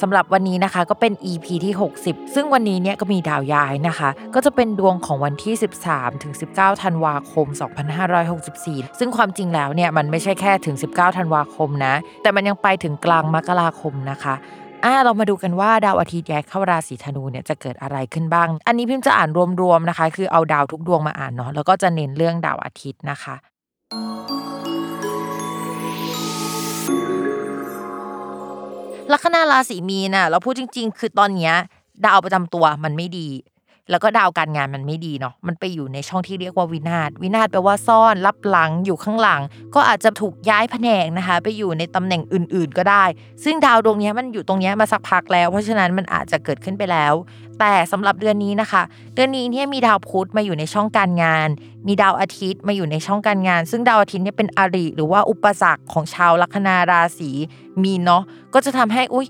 สำหรับวันนี้นะคะก็เป็น EP ที่ 60 ซึ่งวันนี้เนี่ยก็มีดาวย้ายนะคะ ก็จะเป็นดวงของวันที่ 13 ถึง 19 ธันวาคม 2564 ซึ่งความจริงแล้วเนี่ยมันไม่ใช่แค่ถึง 19 ธันวาคมนะ แต่มันยังไปถึงกลางมกราคมนะคะอ่าเรามาดูกันว่าดาวอาทิตย์ย้ายเข้าราศีธนูเนี่ยจะเกิดอะไรขึ้นบ้าง อันนี้พิมพ์จะอ่านรวมๆนะคะ คือเอาดาวทุกดวงมาอ่านเนาะแล้วก็จะเน้นเรื่องดาวอาทิตย์นะคะ ลัคนาราศีมีนอะเราพูดจริง ๆ คือตอนเนี้ยดาวประจำตัวมันไม่ดี แล้วก็ดาวการงานมันไม่ดีเนาะมันไปอยู่ในช่องที่เรียกว่าวินาศวินาศแปลว่าซ่อนรับหลังอยู่ข้างหลัง ก็อาจจะถูกย้ายแผนกนะคะ ไปอยู่ในตำแหน่งอื่น ๆ ก็ได้ ซึ่งดาวดวงนี้มันอยู่ตรงนี้มาสักพักแล้ว เพราะฉะนั้นมันอาจจะเกิดขึ้นไปแล้ว แต่สำหรับเดือนนี้นะคะ เดือนนี้เนี่ยมีดาวพุธมาอยู่ในช่องการงาน มีดาวอาทิตย์มาอยู่ในช่องการงาน ซึ่งดาวอาทิตย์เนี่ยเป็นอริหรือว่าอุปสรรคของชาวลัคนาราศีมีเนาะก็จะทำให้อุ้ย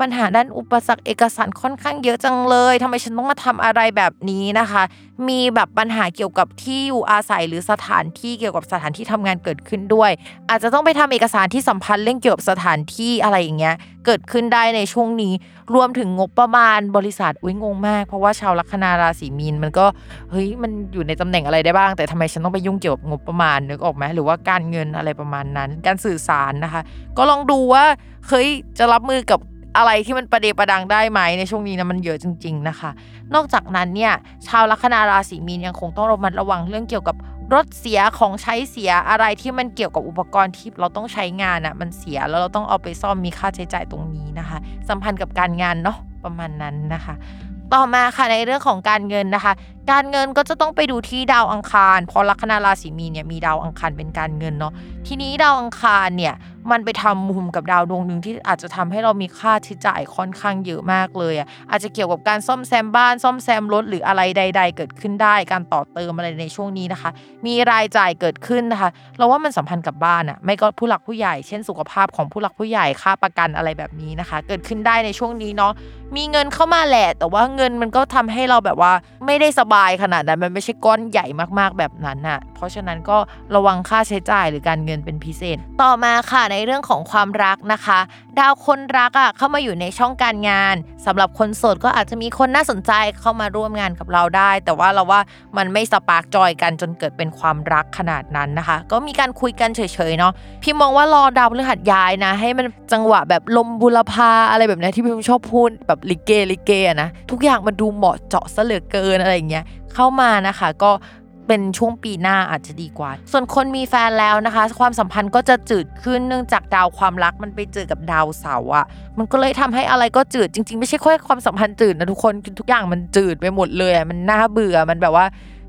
ปัญหาด้านอุปสรรคเอกสารค่อนข้างเยอะจังเลยทำไมฉันต้องมาทำอะไรแบบนี้นะคะ มีแบบปัญหาเกี่ยวกับที่อยู่อาศัยหรือสถานที่เกี่ยวกับสถานที่ทำงานเกิดขึ้นด้วย อาจจะต้องไปทำเอกสารที่สัมพันธ์เรื่องเกี่ยวกับสถานที่อะไรอย่างเงี้ยเกิดขึ้นได้ในช่วงนี้ รวมถึงงบประมาณบริษัทอุ้ยงงมาก เพราะว่าชาวลัคนาราศีมีนมันก็เฮ้ยมันอยู่ในตำแหน่งอะไรได้บ้าง แต่ทำไมฉันต้องไปยุ่งเกี่ยวกับงบประมาณนึกออกไหมหรือว่าการเงินอะไรประมาณนั้น การสื่อสารนะคะ ก็ลองดูว่าเฮ้ยจะรับมือกับ อะไรที่มันประเดประดังได้ไหมในช่วงนี้นะมันเยอะจริง ๆนะคะ นอกจากนั้นเนี่ยชาวลัคนาราศีมีนยังคงต้องระมัดระวังเรื่องเกี่ยวกับรถเสียของใช้เสียอะไรที่มันเกี่ยวกับอุปกรณ์ที่เราต้องใช้งานอะ่ะมันเสียแล้วเราต้องเอาไปซ่อมมีค่าใช้จ่ายตรงนี้นะคะ สัมพันธ์กับการงานเนาะประมาณนั้นนะคะ ต่อมาค่ะในเรื่องของการเงินนะคะ การเงินก็จะต้องไปดูที่ดาวอังคารเพราะลัคนาราศีมีนเนี่ยมีดาวอังคารเป็นการเงินเนาะทีนี้ดาวอังคารเนี่ยมันไปทำมุมกับดาวดวงหนึ่งที่อาจจะทำให้เรามีค่าใช้จ่ายค่อนข้างเยอะมากเลยอะอาจจะเกี่ยวกับการซ่อมแซมบ้านซ่อมแซมรถหรืออะไรใด ๆ เกิดขึ้นได้ การต่อเติมอะไรในช่วงนี้นะคะ มีรายจ่ายเกิดขึ้นนะคะ เราว่ามันสัมพันธ์กับบ้านอะไม่ก็ผู้หลักผู้ใหญ่เช่นสุขภาพของผู้หลักผู้ใหญ่ค่าประกันอะไรแบบนี้นะคะ เกิดขึ้นได้ในช่วงนี้เนาะมีเงินเข้ามาแหละ แต่ว่าเงินมันก็ทำให้เราแบบว่าไม่ได้สบายขนาดนั้นมันไม่ใช่ก้อนใหญ่มากๆแบบนั้นน่ะเพราะฉะนั้นก็ระวังค่าใช้จ่ายหรือการเงินเป็นพิเศษ ต่อมาค่ะในเรื่องของความรักนะคะ ดาวคนรักอะเข้ามาอยู่ในช่องการงานสำหรับคนโสดก็อาจจะมีคนน่าสนใจเข้ามาร่วมงานกับเราได้ แต่ว่าเราว่ามันไม่ spark joy กันจนเกิดเป็นความรักขนาดนั้นนะคะ ก็มีการคุยกันเฉยๆเนาะพี่มองว่ารอดาวพฤหัสย้ายนะ ให้มันจังหวะแบบลมบุรพาอะไรแบบนี้ที่พี่ชอบพูดแบบลิเกลิเกนะทุกอย่างมันดูเหมาะเจาะเหลือเกินอะไรอย่างเงี้ยเข้ามานะคะก็เป็นช่วงปีหน้าอาจจะดีกว่า ส่วนคนมีแฟนแล้วนะคะ ความสัมพันธ์ก็จะจืดขึ้นเนื่องจากดาวความรักมันไปเจอกับดาวเสาร์อะ มันก็เลยทำให้อะไรก็จืดจริง ๆ ไม่ใช่แค่ความสัมพันธ์จืดนะทุกคนทุกอย่างมันจืดไปหมดเลยมันน่าเบื่อมันแบบว่า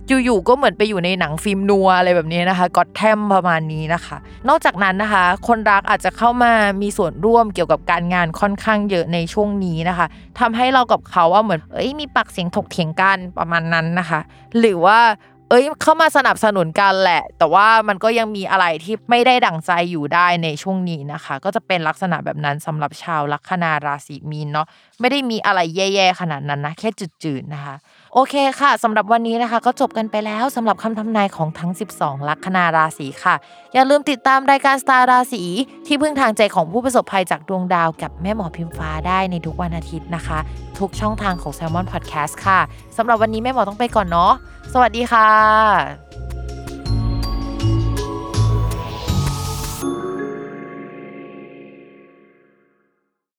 อยู่ๆก็เหมือนไปอยู่ในหนังฟิล์มนัวอะไรแบบนี้นะคะก็แทมประมาณนี้นะคะ นอกจากนั้นนะคะ คนรักอาจจะเข้ามามีส่วนร่วมเกี่ยวกับการงานค่อนข้างเยอะในช่วงนี้นะคะทำให้เรากับเขาว่าเหมือนเอ้ยมีปากเสียงถกเถียงกันประมาณนั้นนะคะ หรือว่าเอ้ยเข้ามาสนับสนุนกันแหละ แต่ว่ามันก็ยังมีอะไรที่ไม่ได้ดั่งใจอยู่ได้ในช่วงนี้นะคะ ก็จะเป็นลักษณะแบบนั้นสำหรับชาวลัคนาราศีมีนเนาะไม่ได้มีอะไรแย่ๆขนาดนั้นนะแค่จืดๆนะคะ โอเคค่ะสำหรับวันนี้นะคะ ก็จบกันไปแล้วสำหรับคำทำนายของทั้ง 12 ลัคนาราศีค่ะ อย่าลืมติดตามรายการสตาร์ราศีที่พึ่งทางใจของผู้ประสบภัยจากดวงดาวกับแม่หมอพิมฟ้าได้ในทุกวันอาทิตย์นะคะ ทุกช่องทางของ Salmon Podcast ค่ะสำหรับวันนี้แม่หมอต้องไปก่อนเนาะสวัสดีค่ะ